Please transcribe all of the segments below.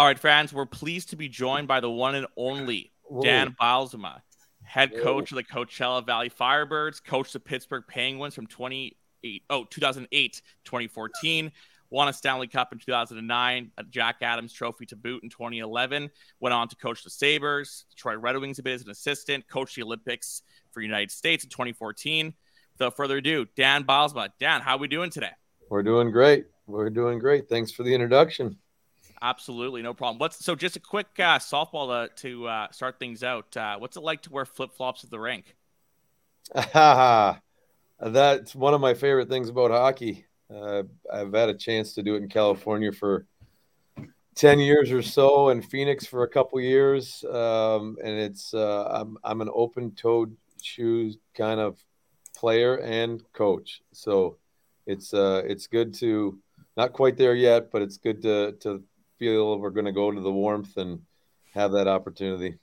All right, fans, we're pleased to be joined by the one and only. Dan Bylsma, head coach Whoa. of the Coachella Valley Firebirds, coached the Pittsburgh Penguins from 28, oh, 2008 2014, won a Stanley Cup in 2009, a Jack Adams Trophy to boot in 2011, went on to coach the Sabres, Detroit Red Wings a bit as an assistant, coached the Olympics for United States in 2014. Without further ado, Dan Bylsma. Dan, how are we doing today? We're doing great. We're doing great. Thanks for the introduction. Absolutely, no problem. What's so? Just a quick uh, softball to, to uh, start things out. Uh, what's it like to wear flip flops at the rink? That's one of my favorite things about hockey. Uh, I've had a chance to do it in California for ten years or so, and Phoenix for a couple years. Um, and it's uh, I'm I'm an open-toed shoes kind of player and coach, so it's uh, it's good to not quite there yet, but it's good to to feel we're going to go to the warmth and have that opportunity.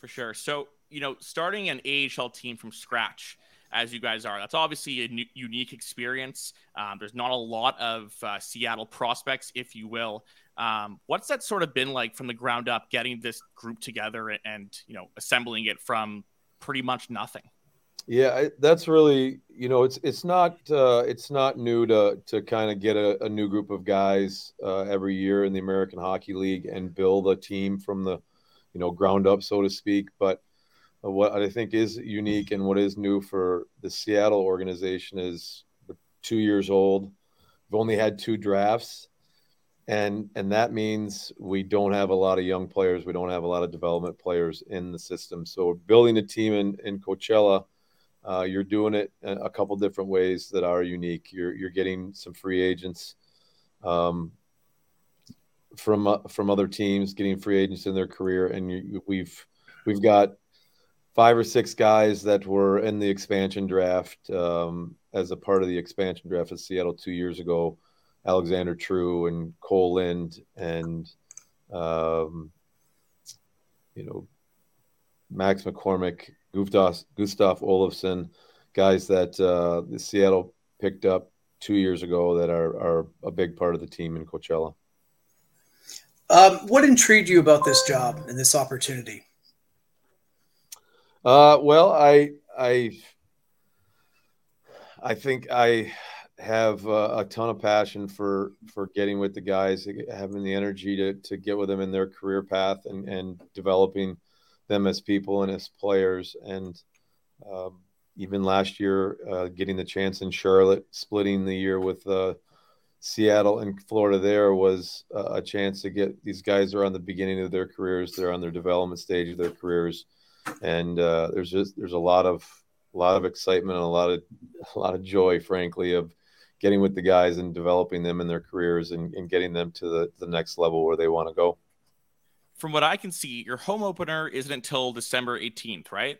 For sure. So, you know, starting an AHL team from scratch, as you guys are, that's obviously a new, unique experience. Um, there's not a lot of uh, Seattle prospects, if you will. Um, what's that sort of been like from the ground up, getting this group together and, and you know, assembling it from pretty much nothing? Yeah, that's really you know it's it's not uh, it's not new to to kind of get a, a, new group of guys uh, every year in the American Hockey League and build a team from the you know ground up so to speak. But uh, what I think is unique and what is new for the Seattle organization is two years old. We've only had two drafts, and and that means we don't have a lot of young players. We don't have a lot of development players in the system. So building a team in in Coachella uh, you're doing it a couple different ways that are unique. You're you're getting some free agents um, from uh, from other teams, getting free agents in their career, and you, we've we've got five or six guys that were in the expansion draft um, as a part of the expansion draft at Seattle two years ago. Alexander True and Cole Lind and um, you know Max McCormick Gustav, Gustav Olofsson, guys that uh, the Seattle picked up two years ago that are, are a big part of the team in Coachella. Um, what intrigued you about this job and this opportunity? Uh, well, I I I think I have uh, a ton of passion for for getting with the guys, having the energy to to get with them in their career path and and developing them as people and as players. And um, even last year, uh, getting the chance in Charlotte, splitting the year with uh, Seattle and Florida, there was a chance to get these guys are on the beginning of their careers. They're on their development stage of their careers, and uh, there's just there's a lot of a lot of excitement and a lot of a lot of joy, frankly, of getting with the guys and developing them in their careers and, and getting them to the, the next level where they want to go from what I can see, your home opener isn't until December 18th, right?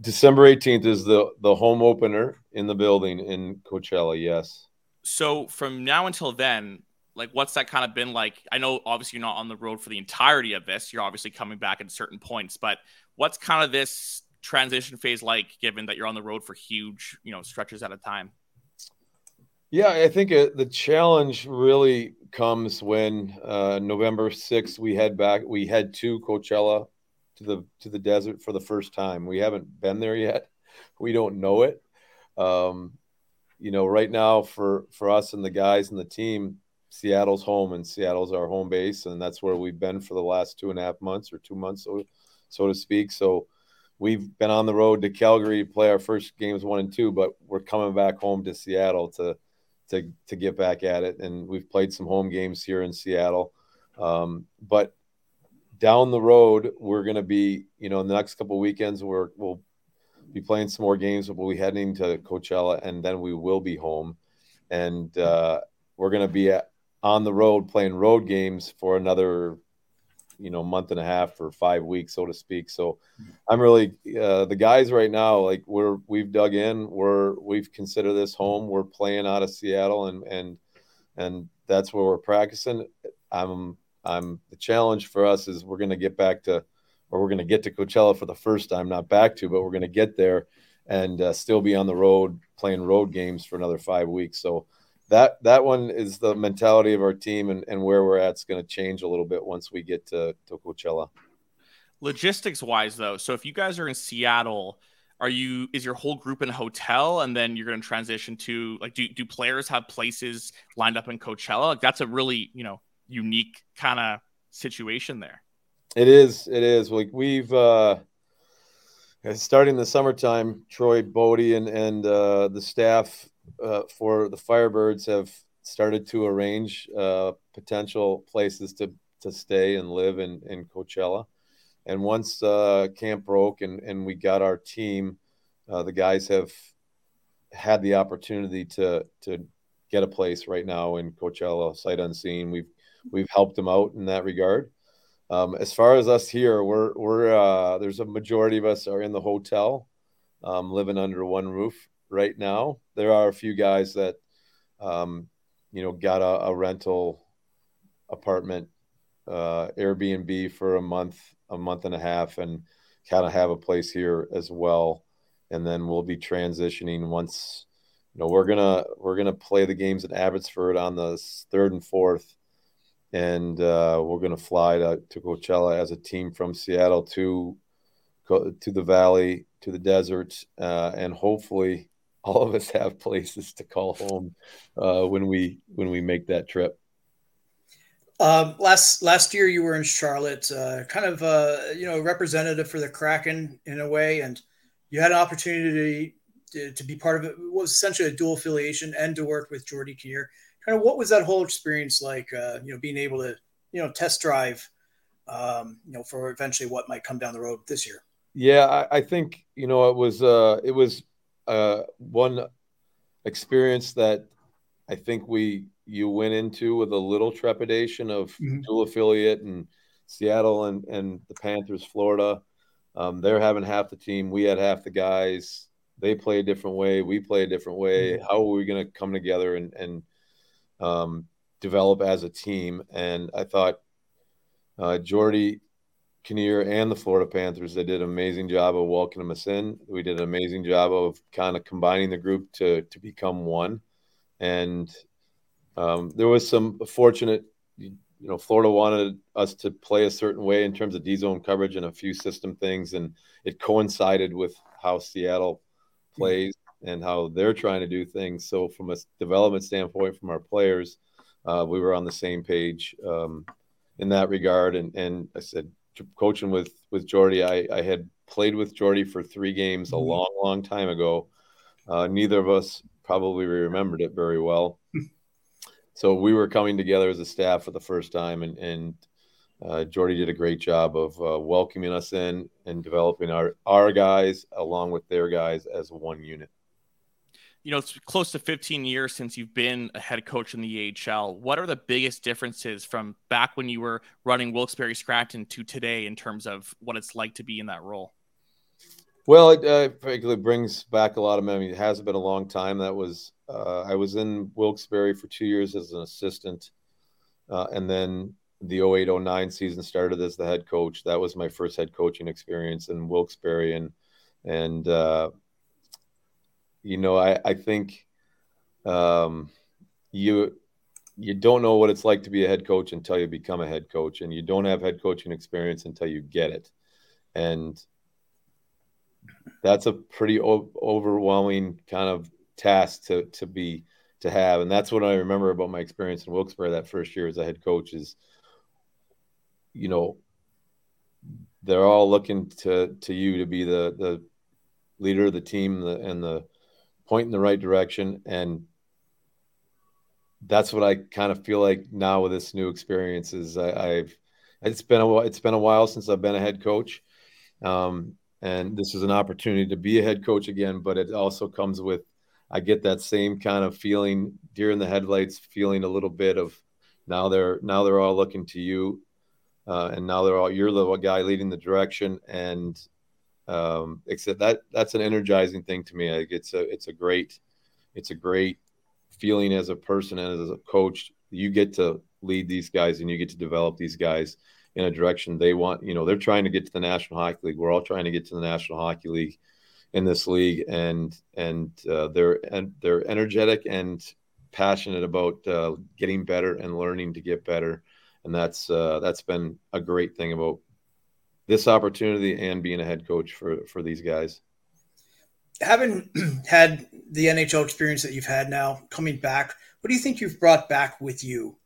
December 18th is the the home opener in the building in Coachella, yes. So from now until then, like what's that kind of been like? I know obviously you're not on the road for the entirety of this. You're obviously coming back at certain points, but what's kind of this transition phase like given that you're on the road for huge, you know, stretches at a time? Yeah, I think uh, the challenge really comes when uh, November 6th we head back. We head to Coachella to the to the desert for the first time. We haven't been there yet. We don't know it. Um, you know, right now for for us and the guys and the team, Seattle's home and Seattle's our home base, and that's where we've been for the last two and a half months or two months, so so to speak. So we've been on the road to Calgary to play our first games one and two, but we're coming back home to Seattle to to to get back at it. And we've played some home games here in Seattle, um, but down the road we're going to be, you know, in the next couple weekends we're we'll be playing some more games. But we'll be heading to Coachella, and then we will be home, and uh, we're going to be at, on the road playing road games for another you know month and a half or five weeks so to speak. So i'm really uh, the guys right now like we're we've dug in. We're we've considered this home. We're playing out of seattle and and and that's where we're practicing. I'm i'm the challenge for us is we're going to get back to or we're going to get to coachella for the first time not back to but we're going to get there and uh, still be on the road playing road games for another five weeks. So that that one is the mentality of our team and, and where we're at is going to change a little bit once we get to, to Coachella. Logistics wise, though, so if you guys are in Seattle, are you is your whole group in a hotel and then you're going to transition to like do do players have places lined up in Coachella? Like that's a really you know unique kind of situation there. It is. It is. Like we've uh starting the summertime, Troy Bodie and and uh, the staff uh, for the Firebirds have started to arrange uh, potential places to to stay and live in in Coachella. And once uh, camp broke and and we got our team, uh, the guys have had the opportunity to to get a place right now in Coachella, sight unseen. We've we've helped them out in that regard. Um, as far as us here, we're we're uh, there's a majority of us are in the hotel, um, living under one roof right now. There are a few guys that, um, you know, got a, a rental apartment, uh, Airbnb for a month, a month and a half, and kind of have a place here as well. And then we'll be transitioning once, you know, we're gonna we're gonna play the games in Abbotsford on the third and fourth and uh, we're to fly to, to Coachella as a team from Seattle to to the valley, to the desert, uh, and hopefully all of us have places to call home uh, when we when we make that trip. Um, last last year, you were in Charlotte, uh, kind of uh, you know representative for the Kraken in a way, and you had an opportunity to, to be part of it. it. was essentially a dual affiliation and to work with Geordie Kinnear kind of what was that whole experience like? Uh, you know, being able to you know test drive, um, you know, for eventually what might come down the road this year. Yeah, I, I think you know it was uh, it was uh, one experience that I think we you went into with a little trepidation of mm-hmm. dual affiliate and Seattle and and the Panthers, Florida. Um, they're having half the team. We had half the guys. They play a different way. We play a different way. Mm-hmm. How are we going to come together and and um, develop as a team. And I thought uh, Geordie Kinnear and the Florida Panthers, they did an amazing job of welcoming us in. We did an amazing job of kind of combining the group to to become one. And um, there was some fortunate, you know, Florida wanted us to play a certain way in terms of D zone coverage and a few system things, and it coincided with how Seattle plays and how they're trying to do things. So, from a development standpoint, from our players, uh, we were on the same page um, in that regard. And and I said, coaching with with Geordie. I, I had played with Geordie for three games a mm-hmm. long, long time ago. Uh, neither of us probably remembered it very well. so we were coming together as a staff for the first time, and and uh, Geordie did a great job of uh, welcoming us in and developing our our guys along with their guys as one unit you know, it's close to 15 years since you've been a head coach in the AHL. What are the biggest differences from back when you were running Wilkes-Barre Scranton to today in terms of what it's like to be in that role? Well, it uh, brings back a lot of memories. It has been a long time. That was uh, I was in Wilkes-Barre for two years as an assistant, uh, and then the 0809 season started as the head coach. That was my first head coaching experience in Wilkes-Barre, and and uh, you know, I, I think um, you you don't know what it's like to be a head coach until you become a head coach, and you don't have head coaching experience until you get it, and that's a pretty o- overwhelming kind of task to to be to have, and that's what I remember about my experience in Wilkes-Barre that first year as a head coach is, you know, they're all looking to to you to be the the leader of the team and the point in the right direction and that's what I kind of feel like now with this new experience is I, have it's been a it's been a while since I've been a head coach, um, and this is an opportunity to be a head coach again. But it also comes with I get that same kind of feeling deer in the headlights, feeling a little bit of now they're now they're all looking to you, uh, and now they're all you're the guy leading the direction, and um, except that that's an energizing thing to me. Like it's a it's a great it's a great feeling as a person and as a coach. You get to lead these guys and you get to develop these guys in a direction they want. You know, they're trying to get to the National Hockey League. We're all trying to get to the National Hockey League in this league, and and uh, they're and they're energetic and passionate about uh, getting better and learning to get better, and that's uh, that's been a great thing about this opportunity and being a head coach for for these guys. Having had the NHL experience that you've had now, coming back, what do you think you've brought back with you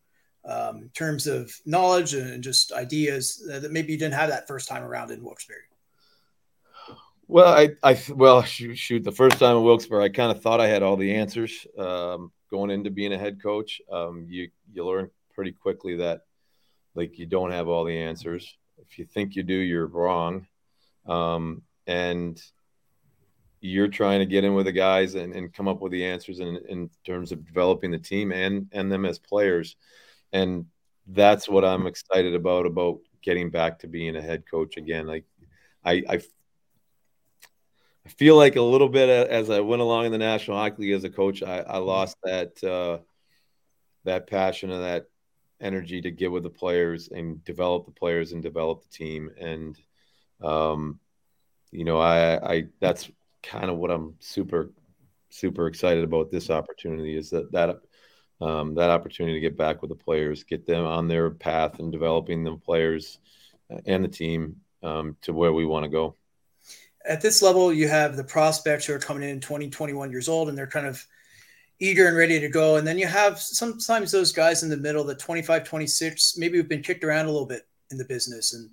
um, in terms of knowledge and just ideas that maybe you didn't have that first time around in Wilkes-Barre? Well, I, I, well, shoot, shoot, the first time in Wilkes-Barre, I kind of thought I had all the answers um, going into being a head coach. Um, you, you learn pretty quickly that like you don't have all the answers. If you think you do, you're wrong. Um, and you're trying to get in with the guys and, and come up with the answers in, in terms of developing the team and, and them as players and that's what I'm excited about about getting back to being a head coach again. Like I, I, I feel like a little bit as I went along in the National Hockey League as a coach, I, I lost that uh, that passion and that energy to get with the players and develop the players and develop the team. And um, you know, I, I that's kind of what I'm super super excited about this opportunity is that that um, that opportunity to get back with the players, get them on their path and developing the players and the team um, to where we want to go. At this level, you have the prospects who are coming in 20, 21 years old, and they're kind of eager and ready to go. And then you have sometimes those guys in the middle, the 25, 26, maybe have been kicked around a little bit in the business, and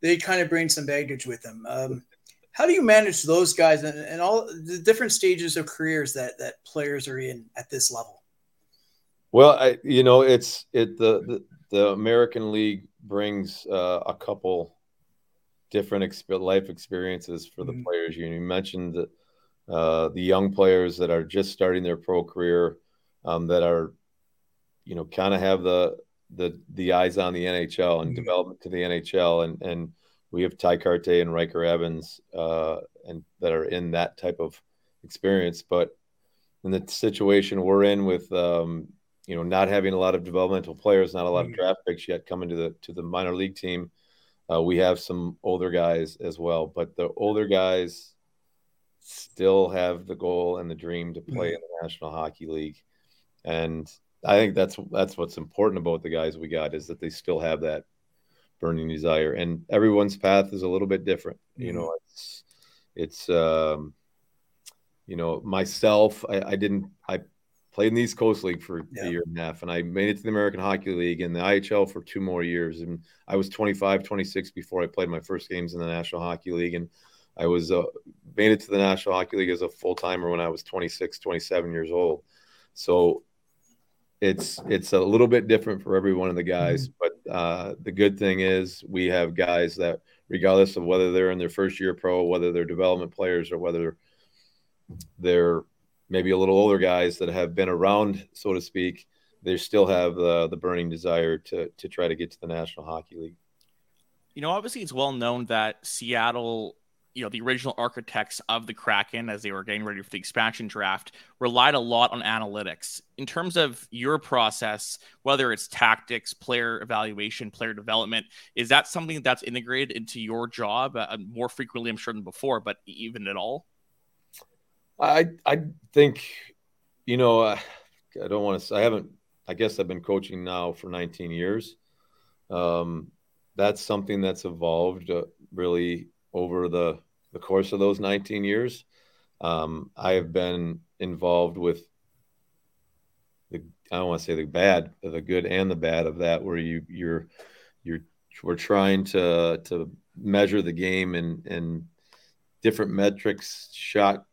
they kind of bring some baggage with them. Um, how do you manage those guys and, and all the different stages of careers that that players are in at this level? Well, I, you know, it's it the the, the American League brings uh, a couple different exp- life experiences for the mm-hmm. players. You, you mentioned the, uh, the young players that are just starting their pro career, um, that are, you know, kind of have the the the eyes on the NHL and mm-hmm. development to the NHL, and and we have Tye Kartye and Ryker Evans, uh, and that are in that type of experience, but in the situation we're in with um, you know, not having a lot of developmental players, not a lot of mm-hmm. draft picks yet coming to the to the minor league team. Uh, we have some older guys as well, but the older guys still have the goal and the dream to play mm-hmm. in the National Hockey League, and I think that's that's what's important about the guys we got is that they still have that burning desire, and everyone's path is a little bit different. Mm-hmm. You know, it's it's um, you know myself. I, I didn't I played in the East Coast League for yeah. a year and a half, and I made it to the American Hockey League and the IHL for two more years. And I was 25, 26 before I played my first games in the National Hockey League. And I was uh, made it to the National Hockey League as a full timer when I was 26, 27 years old. So it's it's a little bit different for every one of the guys. Mm-hmm. But uh, the good thing is we have guys that, regardless of whether they're in their first year pro, whether they're development players, or whether they're maybe a little older guys that have been around, so to speak, they still have the the burning desire to to try to get to the National Hockey League. You know, obviously, it's well known that Seattle, you know, the original architects of the Kraken, as they were getting ready for the expansion draft, relied a lot on analytics. In terms of your process, whether it's tactics, player evaluation, player development, is that something that's integrated into your job uh, more frequently, I'm sure, than before, but even at all? I I think, you know, I, I don't want to. I haven't. I guess I've been coaching now for 19 years. Um, that's something that's evolved uh, really over the the course of those 19 years. Um, I have been involved with the I don't want to say the bad, the good and the bad of that, where you you're you're we're trying to to measure the game and and different metrics, shot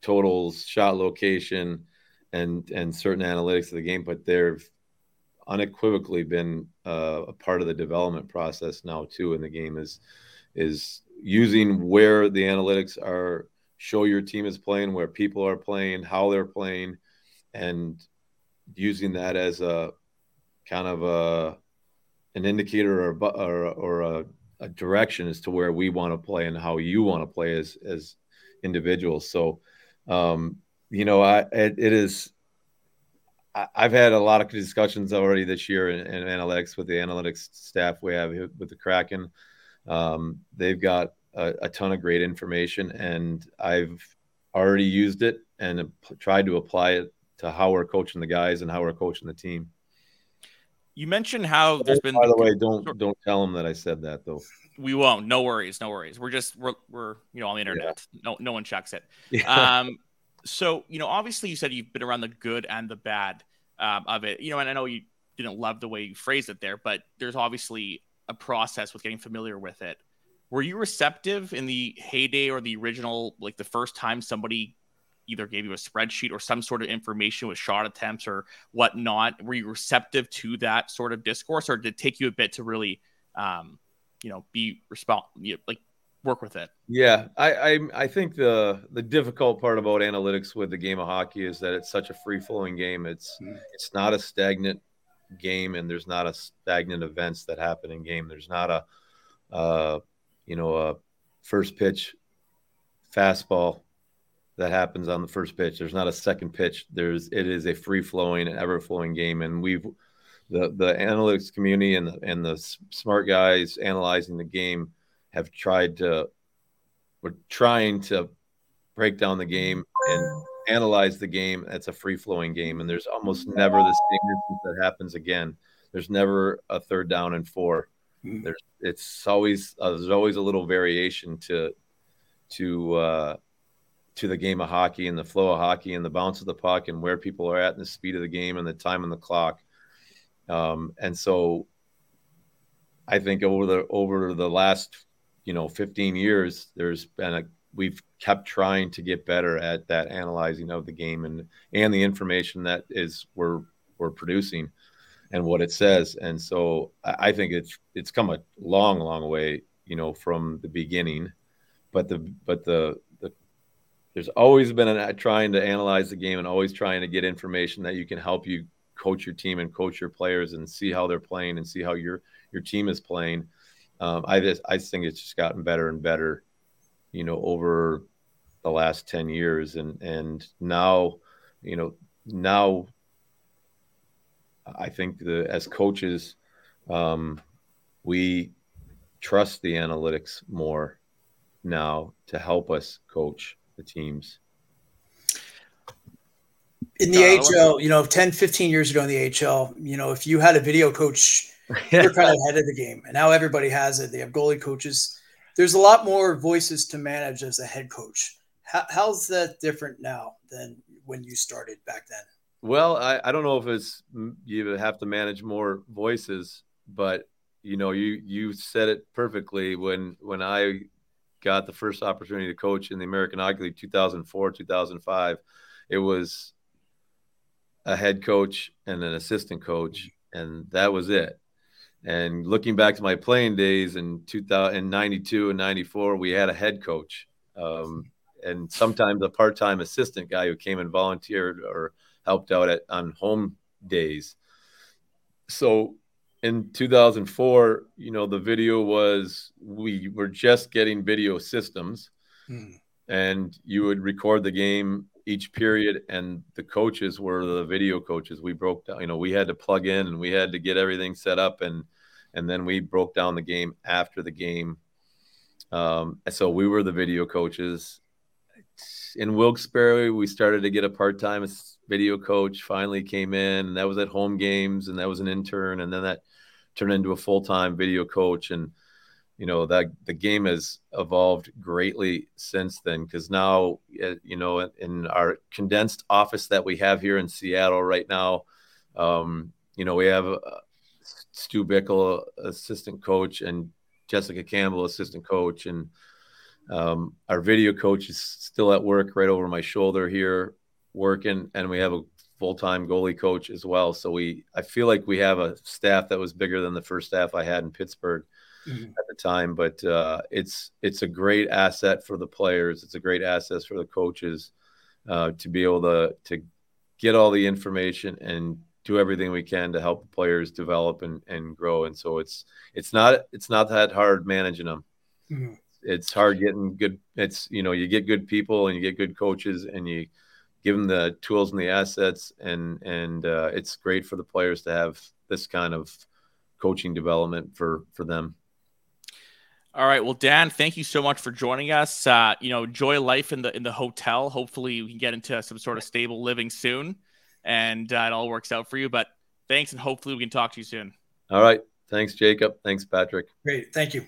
totals, shot location, and and certain analytics of the game, but they've unequivocally been uh, a part of the development process now too in the game is is using where the analytics are show your team is playing where people are playing how they're playing and using that as a kind of a an indicator or or, or a, a direction as to where we want to play and how you want to play as as individuals so um, you know, I it, it is. I, have had a lot of discussions already this year in, in, analytics with the analytics staff we have with the Kraken. Um, they've got a, a, ton of great information, and I've already used it and tried to apply it to how we're coaching the guys and how we're coaching the team. You mentioned how there's been. By the way, don't don't tell them that I said that though. We won't. No worries. No worries. We're just we're we're you know on the internet. Yeah. No no one checks it. Yeah. Um. So you know, obviously, you said you've been around the good and the bad um, of it. You know, and I know you didn't love the way you phrased it there, but there's obviously a process with getting familiar with it. Were you receptive in the heyday or the original, like the first time somebody either gave you a spreadsheet or some sort of information with shot attempts or whatnot. Were you receptive to that sort of discourse, or did it take you a bit to really, um, you know, be respond, you know, like work with it? Yeah, I, I, I think the the difficult part about analytics with the game of hockey is that it's such a free flowing game. It's mm. it's not a stagnant game, and there's not a stagnant events that happen in game. There's not a, uh, you know, a first pitch fastball that happens on the first pitch. There's not a second pitch. There's it is a free flowing, and ever flowing game, and we've the the analytics community and the, and the smart guys analyzing the game have tried to we're trying to break down the game and analyze the game. It's a free flowing game, and there's almost never the same that happens again. There's never a third down and four. Mm-hmm. There's it's always uh, there's always a little variation to to uh, to the game of hockey and the flow of hockey and the bounce of the puck and where people are at and the speed of the game and the time on the clock. Um, and so I think over the over the last you know 15 years, there's been a we've kept trying to get better at that analyzing of the game and and the information that is we're we're producing and what it says. And so I think it's it's come a long, long way, you know, from the beginning. But the but the there's always been a trying to analyze the game and always trying to get information that you can help you coach your team and coach your players and see how they're playing and see how your your team is playing. Um, I just I think it's just gotten better and better, you know, over the last ten years, and and now, you know, now I think the as coaches, um, we trust the analytics more now to help us coach the teams. In the uh, HL, you know, 10, 15 years ago in the HL, you know, if you had a video coach, you're kind of ahead of the game. And now everybody has it. They have goalie coaches. There's a lot more voices to manage as a head coach. How, how's that different now than when you started back then? Well, I, I don't know if it's you have to manage more voices, but you know, you you said it perfectly when when I got the first opportunity to coach in the American Hockey League 2004, 2005, it was a head coach and an assistant coach, and that was it. And looking back to my playing days in 2092 and 94, we had a head coach um, and sometimes a part time assistant guy who came and volunteered or helped out at on home days. So in 2004, you know, the video was we were just getting video systems, mm. and you would record the game each period, and the coaches were the video coaches. We broke down, you know, we had to plug in and we had to get everything set up, and and then we broke down the game after the game. Um, so we were the video coaches. In Wilkes-Barre, we started to get a part-time video coach. Finally, came in, and that was at home games, and that was an intern, and then that turned into a full-time video coach and you know that the game has evolved greatly since then because now uh, you know in our condensed office that we have here in seattle right now um, you know we have uh, stu bickel assistant coach and jessica campbell assistant coach and um, our video coach is still at work right over my shoulder here working and we have a full-time goalie coach as well. So we, I feel like we have a staff that was bigger than the first staff I had in Pittsburgh mm-hmm. at the time. But uh, it's it's a great asset for the players. It's a great asset for the coaches uh, to be able to to get all the information and do everything we can to help the players develop and, and grow. And so it's it's not it's not that hard managing them. Mm-hmm. It's hard getting good. It's you know you get good people and you get good coaches and you give them the tools and the assets, and and uh, it's great for the players to have this kind of coaching development for for them. All right. Well, Dan, thank you so much for joining us. Uh, you know, enjoy life in the in the hotel. Hopefully, we can get into some sort of stable living soon. and uh, it all works out for you. But thanks, and hopefully we can talk to you soon. All right. Thanks, Jacob. Thanks, Patrick. Great. Thank you.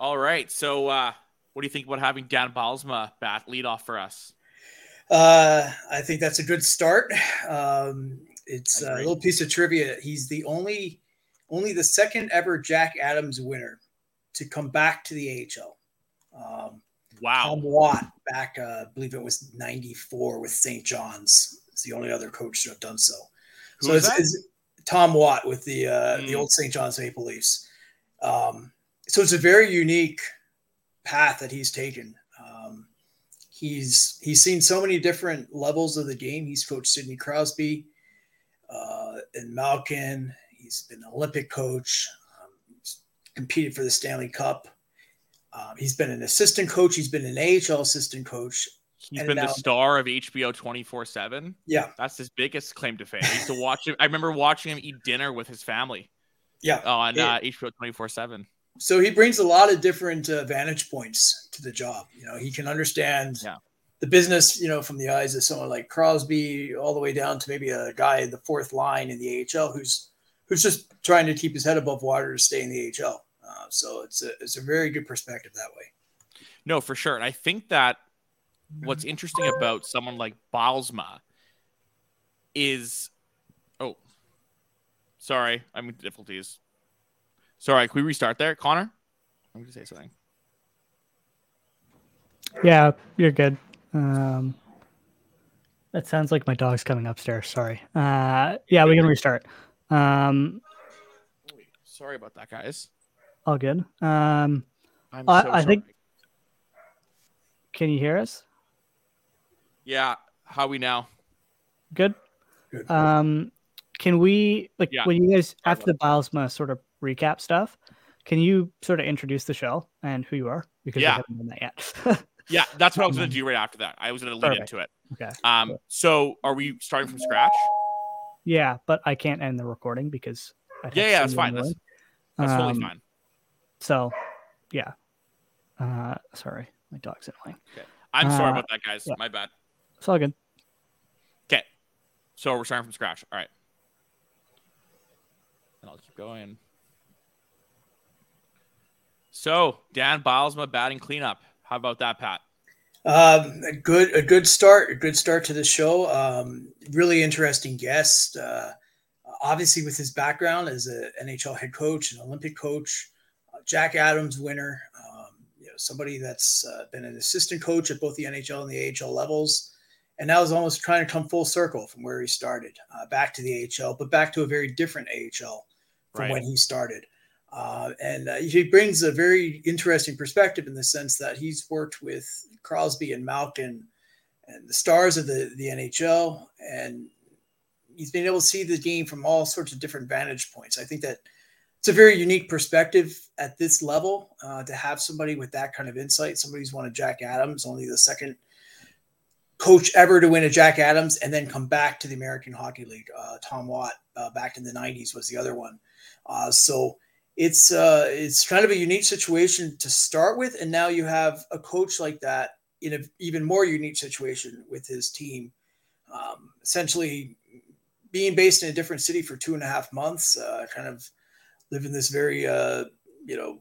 All right. So, uh, what do you think about having Dan Bylsma bat lead off for us? Uh, I think that's a good start. Um, it's a little piece of trivia. He's the only, only the second ever Jack Adams winner to come back to the AHL. Um, wow. Tom Watt back, uh, I believe it was 94 with St. John's. It's the only other coach to have done so. Who so it's, that? it's Tom Watt with the uh, Mm. the old St. John's Maple Leafs. Um, so it's a very unique path that he's taken. Um, he's he's seen so many different levels of the game. He's coached Sidney Crosby uh, and Malkin. He's been an Olympic coach. Competed for the Stanley Cup. Um, he's been an assistant coach. He's been an AHL assistant coach. He's been now- the star of HBO 24 7. Yeah, That's his biggest claim to fame. I used to watch him. I remember watching him eat dinner with his family yeah. on uh, HBO 24 7. so he brings a lot of different uh, vantage points to the job. You know, he can understand Yeah. the business, you know, from the eyes of someone like Crosby, all the way down to maybe a guy in the fourth line in the AHL who's who's just trying to keep his head above water to stay in the AHL. Uh, so it's a it's a very good perspective that way. No, for sure. And I think that what's interesting about someone like Bylsma is oh sorry, I'm in difficulties. Sorry, can we restart there, Connor? I'm gonna say something. Yeah, you're good. Um, that sounds like my dog's coming upstairs. Sorry. Uh, yeah, we can restart. Um, Sorry about that, guys. all good. Um, I'm I- so I think- sorry. can you hear us? Yeah, how we now? Good. Good. Um, can we like Yeah. when you guys after the Bylsma sort of recap stuff? Can you sort of introduce the show and who you are because Yeah. we haven't done that yet? Yeah, that's what I was gonna Um, do right after that. I was gonna lead perfect. into it. okay. Um, so are we starting from scratch? Yeah, but I can't end the recording because I'd Yeah, yeah, that's fine. That's totally Um, fine. So, yeah. Uh, sorry, my dog's in annoying. I'm sorry uh, about that, guys. yeah. My bad. It's all good. Okay. So we're starting from scratch. All right. And I'll keep going. So Dan Bylsma batting cleanup. How about that, Pat? Um, a good, a good start, a good start to the show. Um, really interesting guest. Uh, obviously, with his background as an NHL head coach, an Olympic coach, uh, Jack Adams winner, um, you know, somebody that's uh, been an assistant coach at both the NHL and the AHL levels, and now is almost trying to come full circle from where he started, uh, back to the AHL, but back to a very different AHL from Right. when he started. Uh, and uh, he brings a very interesting perspective in the sense that he's worked with Crosby and Malkin and the stars of the, the NHL, and he's been able to see the game from all sorts of different vantage points. I think that it's a very unique perspective at this level uh, to have somebody with that kind of insight. Somebody who's won a Jack Adams, only the second coach ever to win a Jack Adams, and then come back to the American Hockey League. Uh, Tom Watt uh, back in the '90s was the other one. Uh, so it's uh, it's kind of a unique situation to start with, and now you have a coach like that in an even more unique situation with his team, um, essentially being based in a different city for two and a half months, uh, kind of living this very uh, you know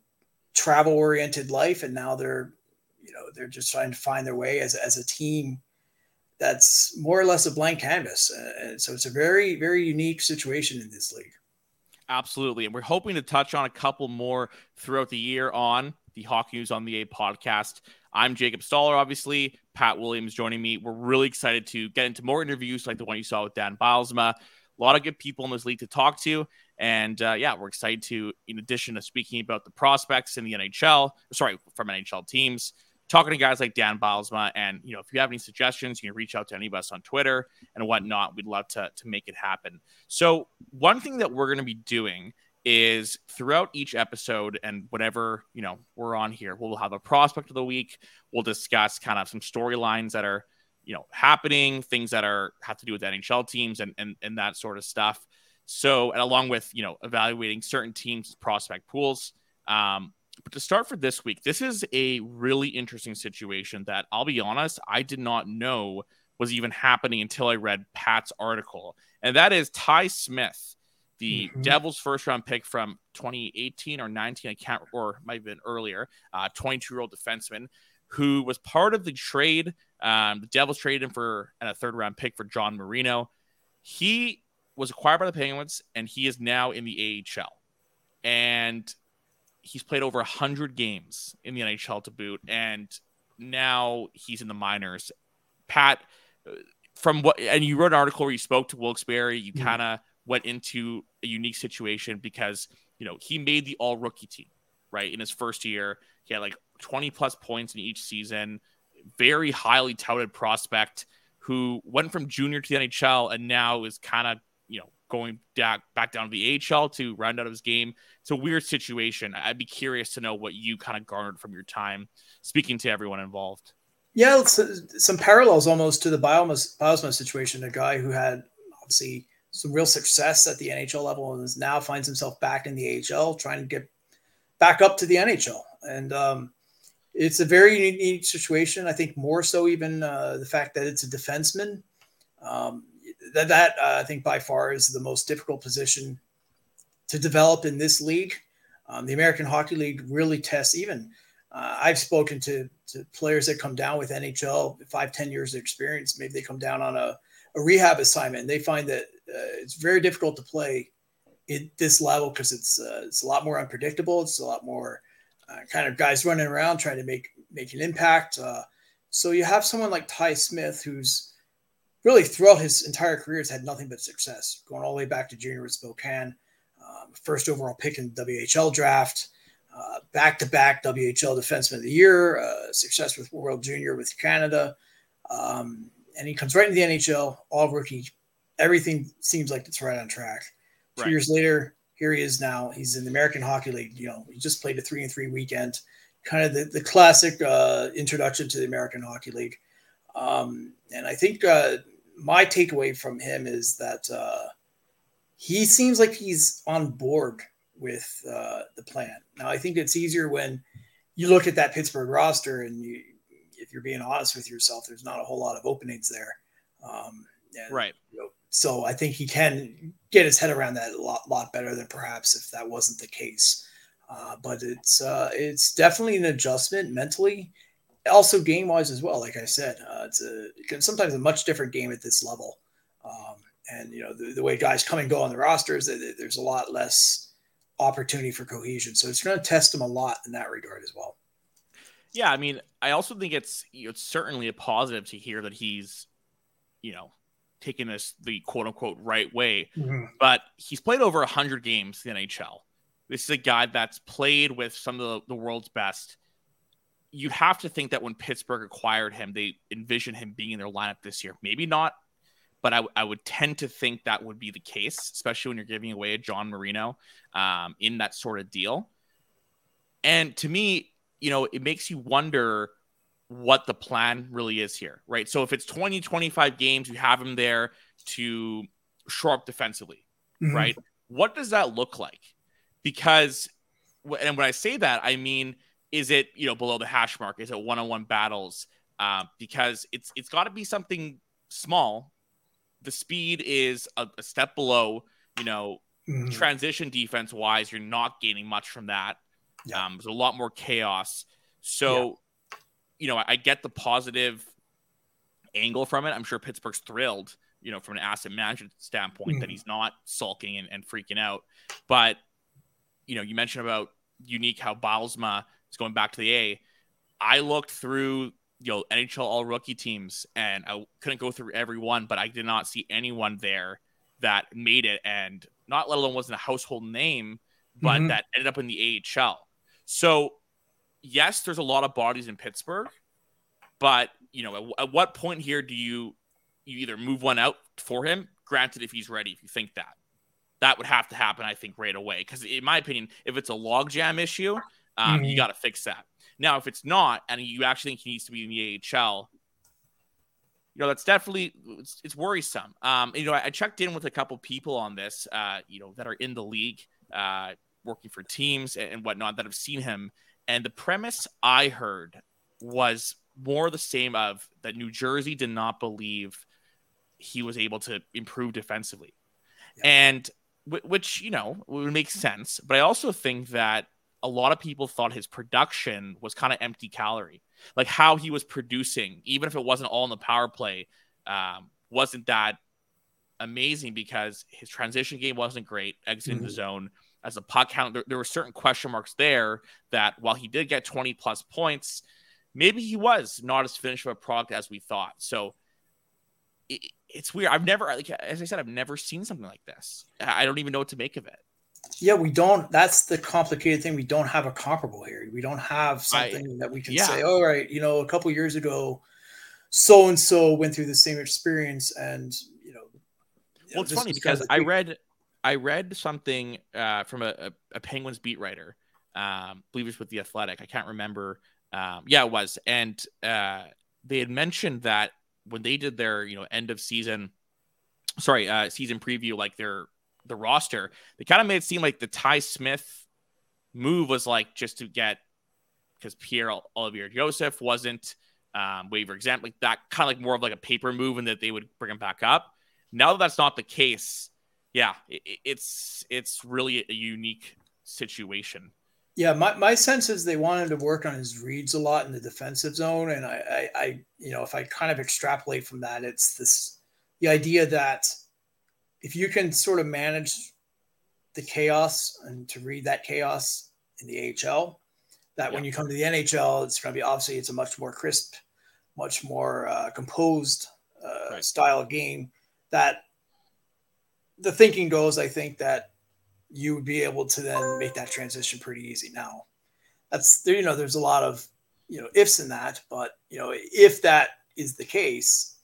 travel oriented life, and now they're you know they're just trying to find their way as as a team that's more or less a blank canvas, uh, and so it's a very very unique situation in this league. Absolutely. And we're hoping to touch on a couple more throughout the year on the Hockey News on the A podcast. I'm Jacob Stoller, obviously. Pat Williams joining me. We're really excited to get into more interviews like the one you saw with Dan Bylsma. A lot of good people in this league to talk to. And uh, yeah, we're excited to, in addition to speaking about the prospects in the NHL, sorry, from NHL teams, talking to guys like Dan Bylsma. And, you know, if you have any suggestions, you can reach out to any of us on Twitter and whatnot. We'd love to, to make it happen. So, one thing that we're going to be doing is throughout each episode and whatever, you know, we're on here, we'll have a prospect of the week. We'll discuss kind of some storylines that are, you know, happening, things that are have to do with NHL teams and and, and that sort of stuff. So, and along with, you know, evaluating certain teams' prospect pools. Um, but to start for this week, this is a really interesting situation that I'll be honest, I did not know was even happening until I read Pat's article, and that is Ty Smith, the mm-hmm. Devils' first round pick from 2018 or 19, I can't, or might have been earlier, 22 uh, year old defenseman who was part of the trade. Um, the Devils traded him for and a third round pick for John Marino. He was acquired by the Penguins and he is now in the AHL. And he's played over 100 games in the NHL to boot. And now he's in the minors. Pat, from what, and you wrote an article where you spoke to Wilkes-Barre, you mm-hmm. kind of went into a unique situation because, you know, he made the all rookie team, right? In his first year, he had like 20 plus points in each season, very highly touted prospect who went from junior to the NHL and now is kind of, going back, back down to the AHL to round out his game. It's a weird situation. I'd be curious to know what you kind of garnered from your time speaking to everyone involved. Yeah, uh, some parallels almost to the Bylsma, situation. A guy who had obviously some real success at the NHL level and is now finds himself back in the AHL, trying to get back up to the NHL. And um, it's a very unique situation. I think more so even uh, the fact that it's a defenseman. Um, that that uh, I think by far is the most difficult position to develop in this league. Um, the American Hockey League really tests even. Uh, I've spoken to, to players that come down with NHL five, 10 years of experience. Maybe they come down on a, a rehab assignment. They find that uh, it's very difficult to play at this level because it's uh, it's a lot more unpredictable. It's a lot more uh, kind of guys running around trying to make make an impact. Uh, so you have someone like Ty Smith, who's really throughout his entire career has had nothing but success, going all the way back to junior with Spokane, um, first overall pick in the WHL draft, back to back WHL Defenseman of the Year, uh, success with World Junior with Canada, um, and he comes right into the NHL, all rookie. Everything seems like it's right on track. Two right. years later, here he is now. He's in the American Hockey League. You know, he just played a three and three weekend, kind of the, the classic uh, introduction to the American Hockey League. Um, and I think uh, my takeaway from him is that uh, he seems like he's on board with uh, the plan. Now, I think it's easier when you look at that Pittsburgh roster and you, if you're being honest with yourself, there's not a whole lot of openings there. Um, and, right. You know, so I think he can get his head around that a lot, lot better than perhaps if that wasn't the case. Uh, but it's uh, it's definitely an adjustment mentally, also game wise as well. Like I said, uh, it's a sometimes a much different game at this level, um, and you know the, the, way guys come and go on the rosters, there's a lot less opportunity for cohesion. So it's going to test them a lot in that regard as well. Yeah, I mean, I also think it's you know, it's certainly a positive to hear that he's, you know, taking this the quote unquote right way. Mm-hmm. But he's played over hundred games in the NHL. This is a guy that's played with some of the, the world's best. You have to think that when Pittsburgh acquired him, they envisioned him being in their lineup this year. Maybe not, but I, I would tend to think that would be the case, especially when you're giving away a John Marino um, in that sort of deal. And to me, you know, it makes you wonder what the plan really is here, right? So if it's 20, 25 games, you have him there to shore up defensively, mm-hmm. right? What does that look like? Because, and when I say that, I mean, is it, you know, below the hash mark? Is it one on one battles? Uh, because it's it's got to be something small. The speed is a, a step below, you know, mm-hmm. transition defense wise. You're not gaining much from that. Yeah. Um, there's a lot more chaos. So you know, I get the positive angle from it. I'm sure Pittsburgh's thrilled, you know, from an asset management standpoint mm-hmm. that he's not sulking and, and, freaking out. But, you know, you mentioned about unique how Bylsma is going back to the A. I looked through, you know, NHL all rookie teams and I couldn't go through every one, but I did not see anyone there that made it and not let alone wasn't a household name, but mm-hmm. that ended up in the AHL. So yes, there's a lot of bodies in Pittsburgh, but you know, at, at, what point here do you you either move one out for him? Granted, if he's ready, if you think that that would have to happen, I think right away. Because in my opinion, if it's a logjam issue, um, mm-hmm. you got to fix that. Now, if it's not, and you actually think he needs to be in the AHL, you know that's definitely it's, it's worrisome. Um, you know, I, I, checked in with a couple people on this, uh, you know, that are in the league, uh, working for teams and, and whatnot that have seen him, and the premise I heard was more the same of that New Jersey did not believe he was able to improve defensively. Yeah. And which, you know, would make sense. But I also think that a lot of people thought his production was kind of empty calorie. Like how he was producing, even if it wasn't all in the power play, um, wasn't that amazing because his transition game wasn't great, exiting mm-hmm. the zone. As a puck count, there, there were certain question marks there that while he did get 20 plus points, maybe he was not as finished of a product as we thought. So it, it's weird. I've never, like, as I said, I've never seen something like this. I don't even know what to make of it. Yeah, we don't. That's the complicated thing. We don't have a comparable here. We don't have something I, that we can yeah. say, all right, you know, a couple years ago, so and so went through the same experience, and you know. Well, it's funny because I read, I read something uh, from a, a, Penguins beat writer, um, I believe it's with the Athletic. I can't remember. Um, yeah, it was, and uh, they had mentioned that when they did their you know end of season sorry uh season preview like their the roster they kind of made it seem like the ty smith move was like just to get because pierre olivier joseph wasn't um, waiver exempt like that kind of like more of like a paper move and that they would bring him back up now that that's not the case yeah it, it's it's really a unique situation yeah, my, my sense is they wanted to work on his reads a lot in the defensive zone. And I, I, I, you know, if I kind of extrapolate from that, it's this the idea that if you can sort of manage the chaos and to read that chaos in the AHL, that yeah. when you come to the NHL, it's going to be obviously it's a much more crisp, much more uh, composed uh, right. style game. That the thinking goes, I think that you would be able to then make that transition pretty easy. Now, that's there. You know, there's a lot of you know ifs in that, but you know, if that is the case,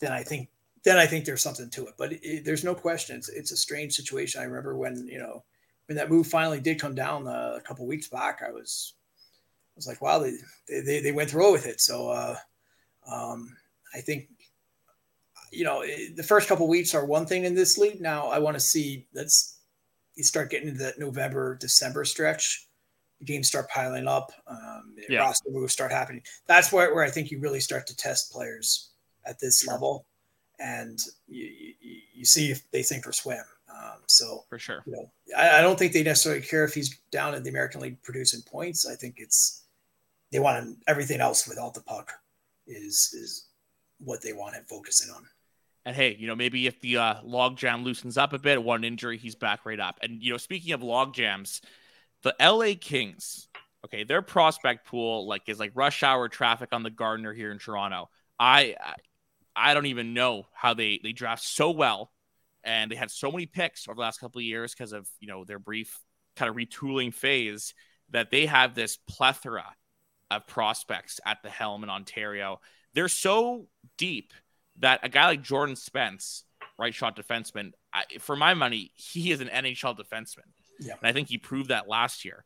then I think then I think there's something to it. But it, it, there's no question. It's, it's a strange situation. I remember when you know when that move finally did come down uh, a couple weeks back. I was I was like, wow, they they, they went through with it. So uh, um, I think you know the first couple weeks are one thing in this league. Now I want to see let's you start getting into that November, December stretch, the games start piling up, um, yeah. roster moves start happening. That's where, where I think you really start to test players at this level, and you, you, you see if they sink or swim. Um, so for sure, you know, I, I, don't think they necessarily care if he's down in the American League producing points. I think it's they want everything else without the puck is is what they want him focusing on. And hey, you know, maybe if the uh, log jam loosens up a bit, one injury, he's back right up. And, you know, speaking of log jams, the LA Kings, okay, their prospect pool like is like rush hour traffic on the Gardiner here in Toronto. I, I don't even know how they they draft so well, and they had so many picks over the last couple of years because of you know their brief kind of retooling phase that they have this plethora of prospects at the helm in Ontario. They're so deep that a guy like Jordan Spence, right shot defenseman, I, for my money, he is an NHL defenseman. Yeah. And I think he proved that last year.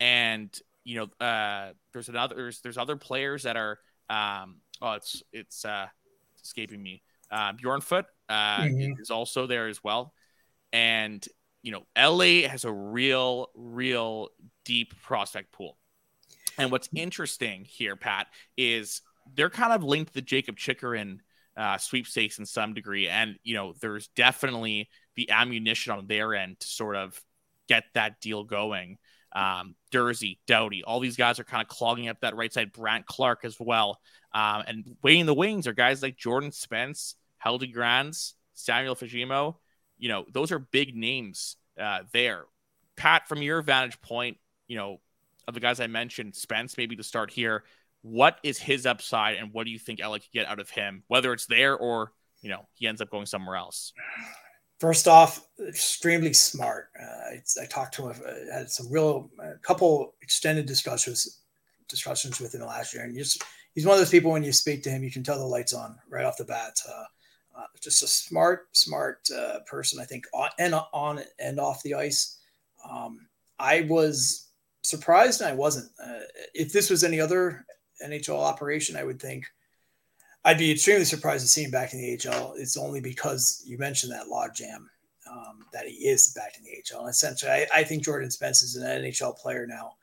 And you know, uh, there's another there's, there's other players that are um, oh it's it's uh, escaping me. Uh, Bjornfot uh, mm-hmm. is also there as well. And you know, LA has a real, real deep prospect pool. And what's interesting here, Pat, is they're kind of linked to the Jakob Chychrun uh, sweepstakes in some degree. And, you know, there's definitely the ammunition on their end to sort of get that deal going. Um, Durzi, Doughty, all these guys are kind of clogging up that right side. Brandt Clarke as well. Um, and waiting the wings are guys like Jordan Spence, Helge Samuel Fagemo. You know, those are big names uh, there. Pat, from your vantage point, you know, of the guys I mentioned, Spence maybe to start here what is his upside and what do you think LA could get out of him, whether it's there or, you know, he ends up going somewhere else? First off, extremely smart. Uh, I, I, talked to him, uh, had some real, a couple extended discussions, discussions with him last year. And just, he's one of those people when you speak to him, you can tell the lights on right off the bat. Uh, uh, just a smart, smart uh, person, I think, on and on and off the ice. Um, I was surprised and I wasn't. Uh, if this was any other NHL operation, I would think I'd be extremely surprised to see him back in the AHL. It's only because you mentioned that logjam um, that he is back in the AHL. And essentially, I, I, think Jordan Spence is an NHL player now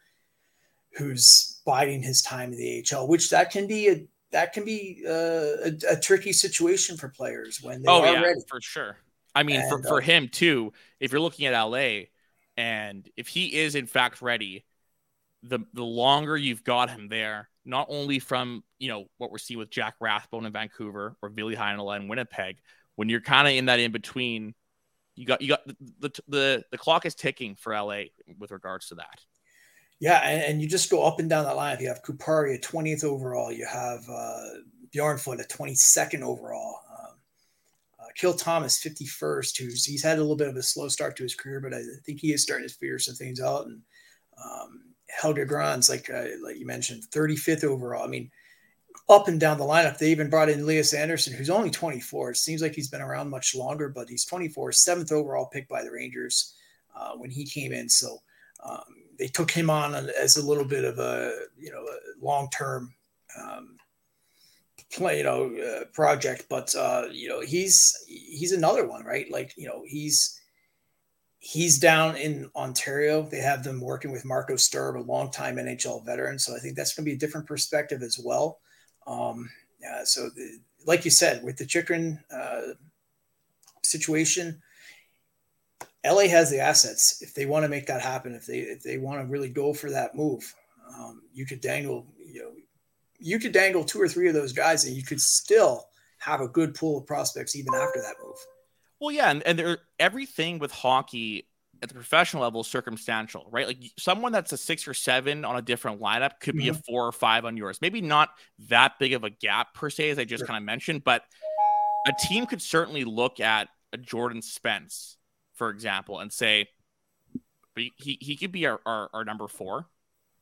who's biding his time in the AHL, which that can be a that can be uh, a, a, tricky situation for players when they oh, are yeah, ready. For sure. I mean, and, for, for uh, him too, if you're looking at LA and if he is in fact ready, the the longer you've got him there, not only from you know what we're seeing with Jack Rathbone in Vancouver or Ville Heinola in Winnipeg, when you're kind of in that in between, you got you got the, the the the clock is ticking for LA with regards to that. Yeah, and, and, you just go up and down that line. If you have Kupari at 20th overall. You have uh, at 22nd overall. Um, uh, Akil Thomas 51st, who's he's had a little bit of a slow start to his career, but I think he is starting to figure some things out. And um, Helge Grans, like uh, like you mentioned, 35th overall. I mean, up and down the lineup. They even brought in Lias Andersson, who's only 24. It seems like he's been around much longer, but he's 24, seventh overall pick by the Rangers uh, when he came in. So um, they took him on as a little bit of a you know long term um, play you know uh, project, but uh, you know he's he's another one, right? Like you know he's he's down in Ontario. They have them working with Marco Sturm, a longtime NHL veteran. So I think that's going to be a different perspective as well. Um, yeah, so the, like you said, with the Chychrun uh, situation, LA has the assets if they want to make that happen. If they if they want to really go for that move, um, you could dangle you know you could dangle two or three of those guys, and you could still have a good pool of prospects even after that move. Well, yeah, and, and there everything with hockey at the professional level is circumstantial, right? Like someone that's a six or seven on a different lineup could be mm-hmm. a four or five on yours. Maybe not that big of a gap per se, as I just sure. kind of mentioned, but a team could certainly look at a Jordan Spence for example, and say he he could be our, our, our number four,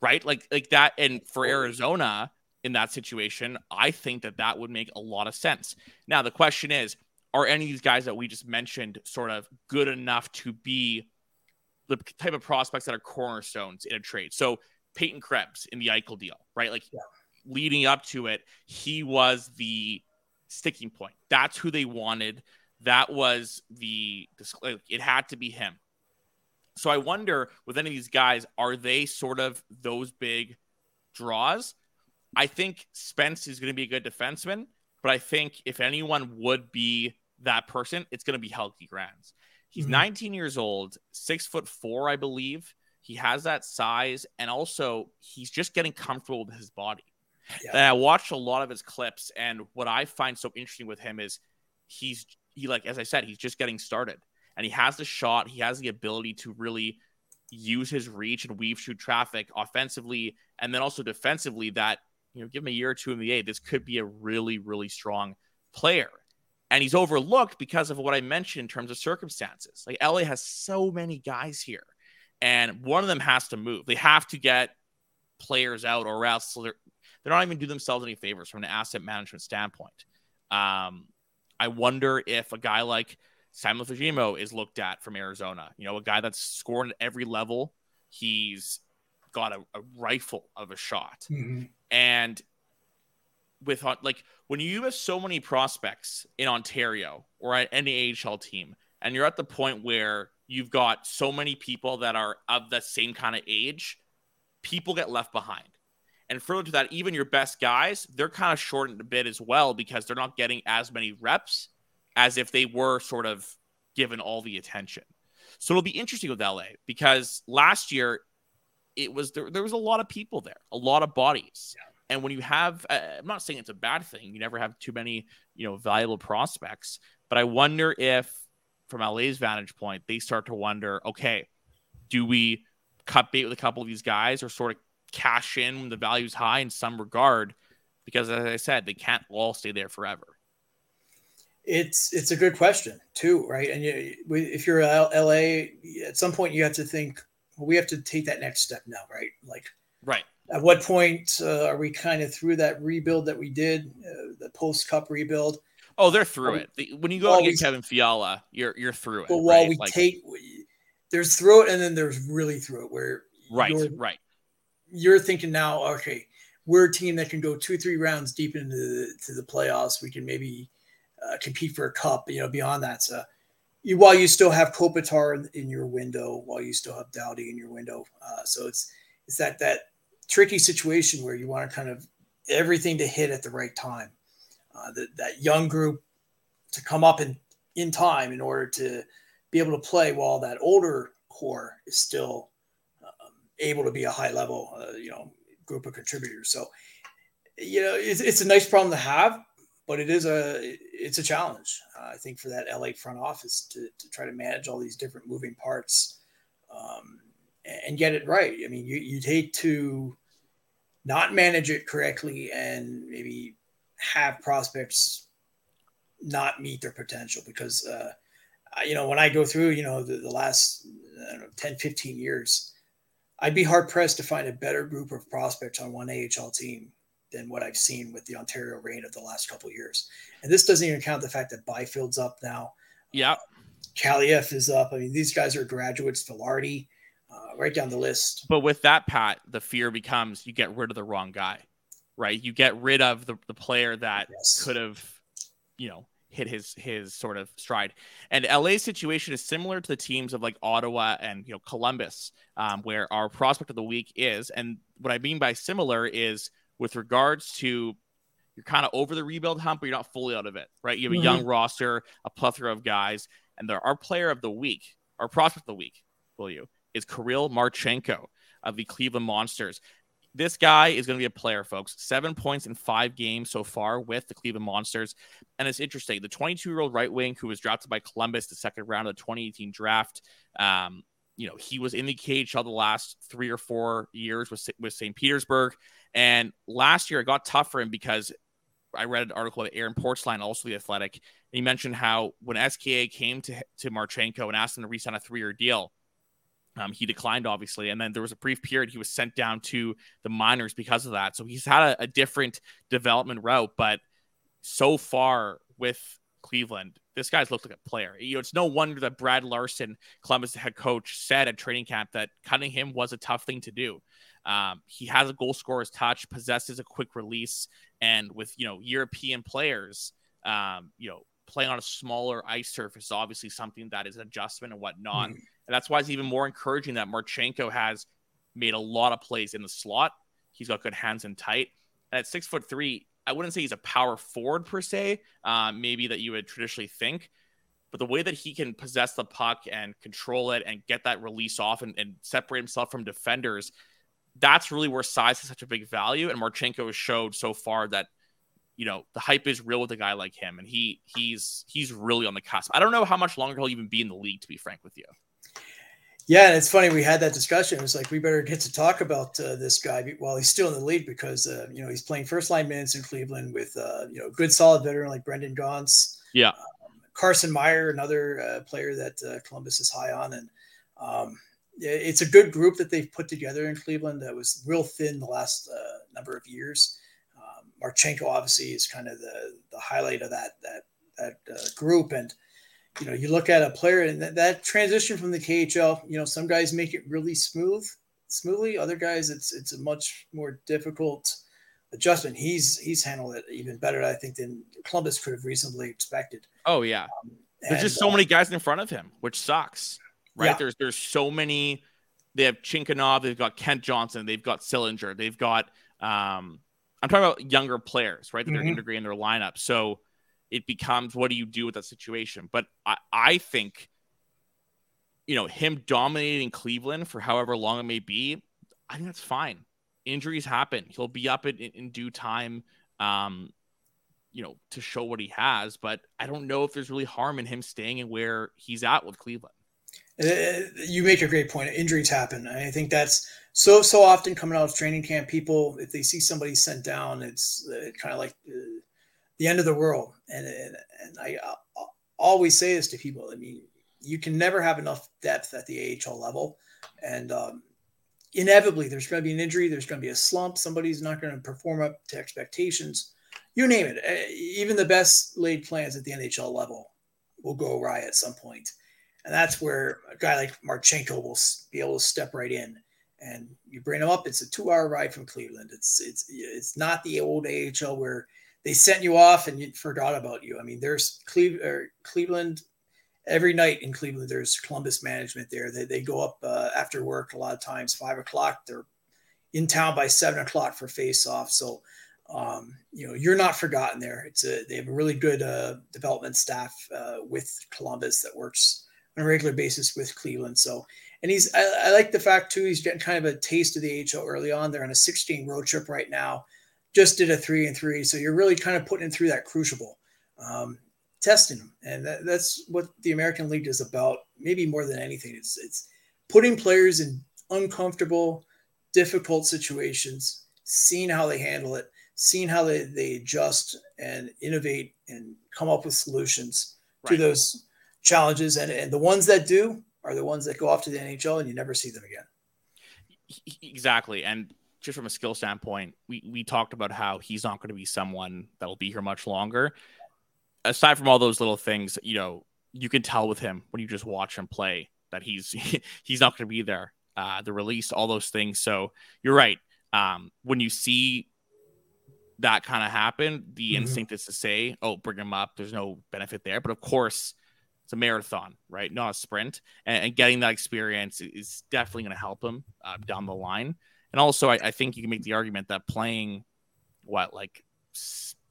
right? Like like that. And for Arizona in that situation, I think that that would make a lot of sense. Now the question is, are any of these guys that we just mentioned sort of good enough to be the type of prospects that are cornerstones in a trade? So Peyton Krebs in the Eichel deal, right? Like yeah. leading up to it, he was the sticking point. That's who they wanted that was the it had to be him. So I wonder with any of these guys, are they sort of those big draws? I think Spence is going to be a good defenseman, but I think if anyone would be that person, it's going to be Helge Grans. He's mm-hmm. 19 years old, six foot four, I believe. He has that size, and also he's just getting comfortable with his body. Yeah. And I watched a lot of his clips, and what I find so interesting with him is he's he like as I said, he's just getting started, and he has the shot. He has the ability to really use his reach and weave through traffic offensively, and then also defensively. That you know, give him a year or two in the A, this could be a really really strong player. And he's overlooked because of what I mentioned in terms of circumstances. Like LA has so many guys here, and one of them has to move. They have to get players out, or else they're, they're not even do themselves any favors from an asset management standpoint. Um, I wonder if a guy like Simon Fagemo is looked at from Arizona. You know, a guy that's scored at every level. He's got a, a rifle of a shot. Mm-hmm. And with like when you have so many prospects in Ontario or at any AHL team, and you're at the point where you've got so many people that are of the same kind of age, people get left behind. And further to that, even your best guys, they're kind of shortened a bit as well because they're not getting as many reps as if they were sort of given all the attention. So it'll be interesting with LA because last year it was there, there was a lot of people there, a lot of bodies. Yeah. And when you have, uh, I'm not saying it's a bad thing. You never have too many, you know, valuable prospects. But I wonder if, from LA's vantage point, they start to wonder, okay, do we cut bait with a couple of these guys or sort of cash in when the value's high in some regard because as i said they can't all stay there forever it's it's a good question too right and you, if you're la at some point you have to think well, we have to take that next step now right like right at what point uh, are we kind of through that rebuild that we did uh, the post cup rebuild oh they're through um, it when you go and get kevin fiala you're you're through it but while right? we like, take there's through it and then there's really through it where right right you're thinking now, okay, we're a team that can go two, three rounds deep into the, to the playoffs. We can maybe uh, compete for a cup, you know, beyond that. So you, while you still have Kopitar in, in, your window, while you still have Doughty in your window. Uh, so it's, it's that, that tricky situation where you want to kind of everything to hit at the right time. Uh, that, that young group to come up in, in time in order to be able to play while that older core is still um, able to be a high level, uh, you know, group of contributors. So, you know, it's, it's a nice problem to have, but it is a it's a challenge. Uh, I think for that LA front office to, to try to manage all these different moving parts um, and get it right. I mean, you, you'd hate to not manage it correctly and maybe have prospects not meet their potential because uh, you know when i go through you know the, the last know, 10 15 years i'd be hard pressed to find a better group of prospects on one ahl team than what i've seen with the ontario reign of the last couple years. And this doesn't even count the fact that byfield's up now. Yeah. Kaliyev is up. I mean these guys are graduates. Vilardi, uh, right down the list but with that pat the fear becomes you get rid of the wrong guy right you get rid of the, the player that yes. could have you know hit his his sort of stride. And LA's situation is similar to the teams of like Ottawa and you know Columbus, um, where our prospect of the week is. And what I mean by similar is with regards to you're kind of over the rebuild hump, but you're not fully out of it, right? You have a mm-hmm. young roster, a plethora of guys, and there our player of the week, our prospect of the week, will you, is Kirill Marchenko of the Cleveland Monsters this guy is going to be a player, folks. Seven points in five games so far with the Cleveland Monsters. And it's interesting. The 22 year old right wing who was drafted by Columbus the second round of the 2018 draft, um, you know, he was in the KHL the last three or four years with, with St. Petersburg. And last year it got tough for him because I read an article by Aaron Portzline, also the athletic. And he mentioned how when SKA came to, to Marchenko and asked him to re-sign a three-year deal, um, he declined, obviously, and then there was a brief period he was sent down to the minors because of that. So he's had a, a different development route, but so far with Cleveland, this guy's looked like a player. You know, it's no wonder that Brad Larsen, Columbus head coach, said at training camp that cutting him was a tough thing to do. Um, he has a goal scorer's touch, possesses a quick release, and with you know European players, um, you know playing on a smaller ice surface is obviously something that is an adjustment and whatnot. Mm. And that's why it's even more encouraging that Marchenko has made a lot of plays in the slot. He's got good hands and tight. And at six foot three, I wouldn't say he's a power forward per se, uh, maybe that you would traditionally think. But the way that he can possess the puck and control it and get that release off and, and separate himself from defenders, that's really where size is such a big value. And Marchenko has showed so far that you know the hype is real with a guy like him, and he he's he's really on the cusp. I don't know how much longer he'll even be in the league, to be frank with you. Yeah, and it's funny we had that discussion. It was like we better get to talk about uh, this guy while he's still in the league because uh, you know he's playing first line minutes in Cleveland with uh, you know good solid veteran like Brendan Gaunce. Yeah, um, Carson Meyer, another uh, player that uh, Columbus is high on, and um, it's a good group that they've put together in Cleveland that was real thin the last uh, number of years. Um, Marchenko obviously is kind of the the highlight of that that that group and you know, you look at a player and that, that transition from the KHL, you know, some guys make it really smooth, smoothly. Other guys, it's it's a much more difficult adjustment. He's he's handled it even better, I think, than Columbus could have reasonably expected. Oh yeah, um, there's just so uh, many guys in front of him, which sucks, right? Yeah. There's there's so many. They have Chinakhov, they've got Kent Johnson, they've got Sillinger, they've got. um I'm talking about younger players, right? That mm-hmm. they're integrating their lineup. So it becomes what do you do with that situation? But I, I think, you know, him dominating Cleveland for however long it may be, I think that's fine. Injuries happen. He'll be up in, in due time, um, you know, to show what he has. But I don't know if there's really harm in him staying in where he's at with Cleveland. Uh, you make a great point. Injuries happen. I think that's so so often coming out of training camp. People, if they see somebody sent down, it's uh, kind of like uh, the end of the world. And, and, and I, I always say this to people. I mean, you can never have enough depth at the AHL level. And um, inevitably, there's going to be an injury, there's going to be a slump, somebody's not going to perform up to expectations. You name it. Eh, even the best laid plans at the NHL level will go awry at some point. And that's where a guy like Marchenko will be able to step right in. And you bring him up. It's a two-hour ride from Cleveland. It's it's it's not the old AHL where they sent you off and you forgot about you. I mean, there's Cleve- Cleveland every night in Cleveland. There's Columbus management there. They, they go up uh, after work a lot of times, five o'clock. They're in town by seven o'clock for face off. So, um, you know, you're not forgotten there. It's a, they have a really good uh, development staff uh, with Columbus that works on a regular basis with Cleveland. So, and he's, I, I, like the fact too, he's getting kind of a taste of the AHL early on. They're on a 16 road trip right now, just did a three and three. So you're really kind of putting him through that crucible, um, testing him. And that, that's what the American League is about. Maybe more than anything, it's, it's putting players in uncomfortable, difficult situations, seeing how they handle it, seeing how they, they adjust and innovate and come up with solutions right. to those challenges. And, and the ones that do are the ones that go off to the NHL and you never see them again. Exactly. And just from a skill standpoint, we, we talked about how he's not going to be someone that'll be here much longer. Aside from all those little things, you know, you can tell with him when you just watch him play that he's he's not going to be there uh, the release, all those things. So you're right. Um, when you see that kind of happen, the mm-hmm. instinct is to say, "Oh, bring him up." There's no benefit there, but of course, it's a marathon, right? Not a sprint, and, and getting that experience is definitely going to help him uh, down the line. And also, I, I, think you can make the argument that playing what like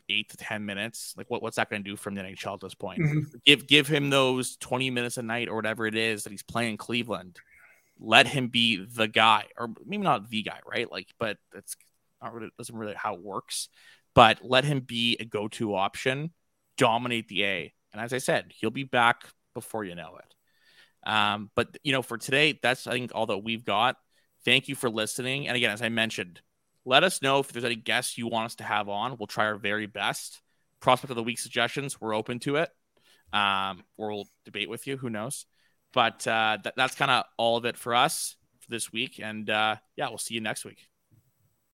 eight to ten minutes, like what, what's that going to do from the NHL at this point? Mm-hmm. Give give him those twenty minutes a night or whatever it is that he's playing Cleveland let him be the guy, or maybe not the guy, right? Like, but that's not really doesn't really how it works. But let him be a go-to option, dominate the A, and as I said, he'll be back before you know it. Um, but you know, for today, that's I think all that we've got. Thank you for listening. And again, as I mentioned, let us know if there's any guests you want us to have on. We'll try our very best. Prospect of the week suggestions, we're open to it. Um, we'll debate with you. Who knows? But uh, th- that's kind of all of it for us for this week. And uh, yeah, we'll see you next week.